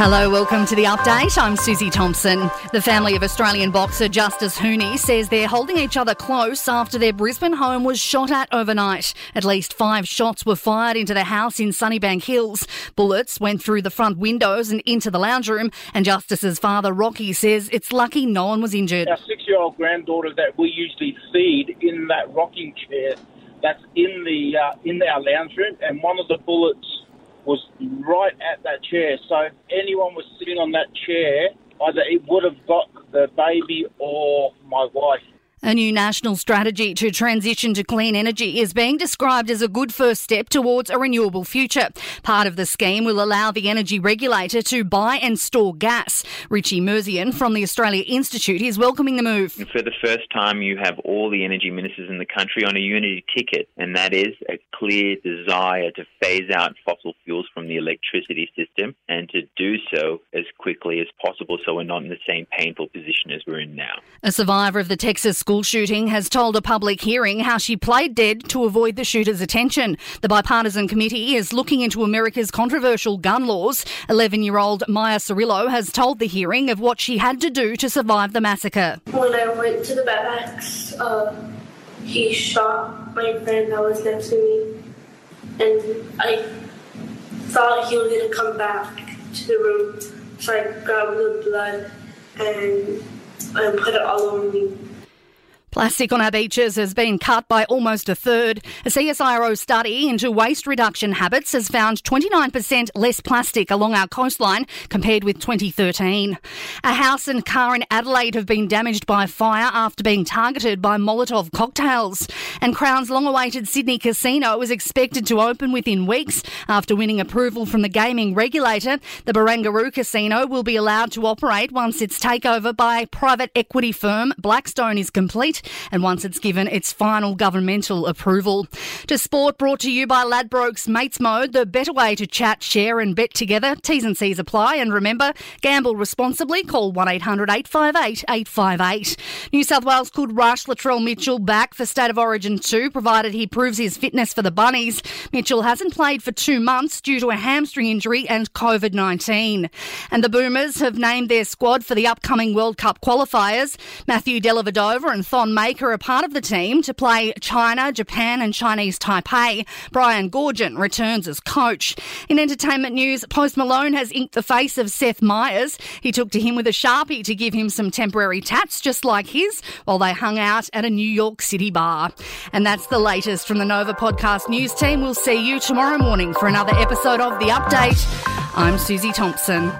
Hello, welcome to the update. I'm Susie Thompson. The family of Australian boxer Justice Huni says they're holding each other close after their Brisbane home was shot at overnight. At least five shots were fired into the house in Sunnybank Hills. Bullets went through the front windows and into the lounge room, and Justice's father, Rocky, says it's lucky no one was injured. Our six year old granddaughter that we usually feed in that rocking chair that's in the uh, in our lounge room, and one of the bullets was right at that chair. So if anyone was sitting on that chair, either it would have got the baby or my wife. A new national strategy to transition to clean energy is being described as a good first step towards a renewable future. Part of the scheme will allow the energy regulator to buy and store gas. Richie Merzian from the Australia Institute is welcoming the move. For the first time, you have all the energy ministers in the country on a unity ticket, and that is a clear desire to phase out fossil fuels the electricity system and to do so as quickly as possible so we're not in the same painful position as we're in now. A survivor of the Texas school shooting has told a public hearing how she played dead to avoid the shooter's attention. The bipartisan committee is looking into America's controversial gun laws. 11 year old Miah Cerrillo has told the hearing of what she had to do to survive the massacre. When I went to the backpacks, uh, he shot my friend that was next to me, and I thought he was going to come back to the room, so I grabbed the blood and, and put it all over me. Plastic on our beaches has been cut by almost a third. A CSIRO study into waste reduction habits has found 29% less plastic along our coastline compared with 2013. A house and car in Adelaide have been damaged by fire after being targeted by Molotov cocktails. And Crown's long awaited Sydney casino is expected to open within weeks after winning approval from the gaming regulator. The Barangaroo Casino will be allowed to operate once its takeover by private equity firm Blackstone is complete and once it's given its final governmental approval. To sport brought to you by Ladbrokes Mates Mode, the better way to chat, share, and bet together. T's and C's apply. And remember, gamble responsibly. Call 1 800 858 858. New South Wales could rush Latrell Mitchell back for State of Origin 2, provided he proves his fitness for the Bunnies. Mitchell hasn't played for two months due to a hamstring injury and COVID 19. And the Boomers have named their squad for the upcoming World Cup qualifiers. Matthew Dellavedova and Thon Maker are part of the team to play China, Japan, and Chinese Taipei. Brian Goorjian returns as coach. In entertainment news, Post Malone has inked the face of Seth Meyers. He took to him with a sharpie to give him some temporary tats, just like his, while they hung out at a New York City bar. And that's the latest from the Nova Podcast News team. We'll see you tomorrow morning for another episode of The Update. I'm Susie Thompson.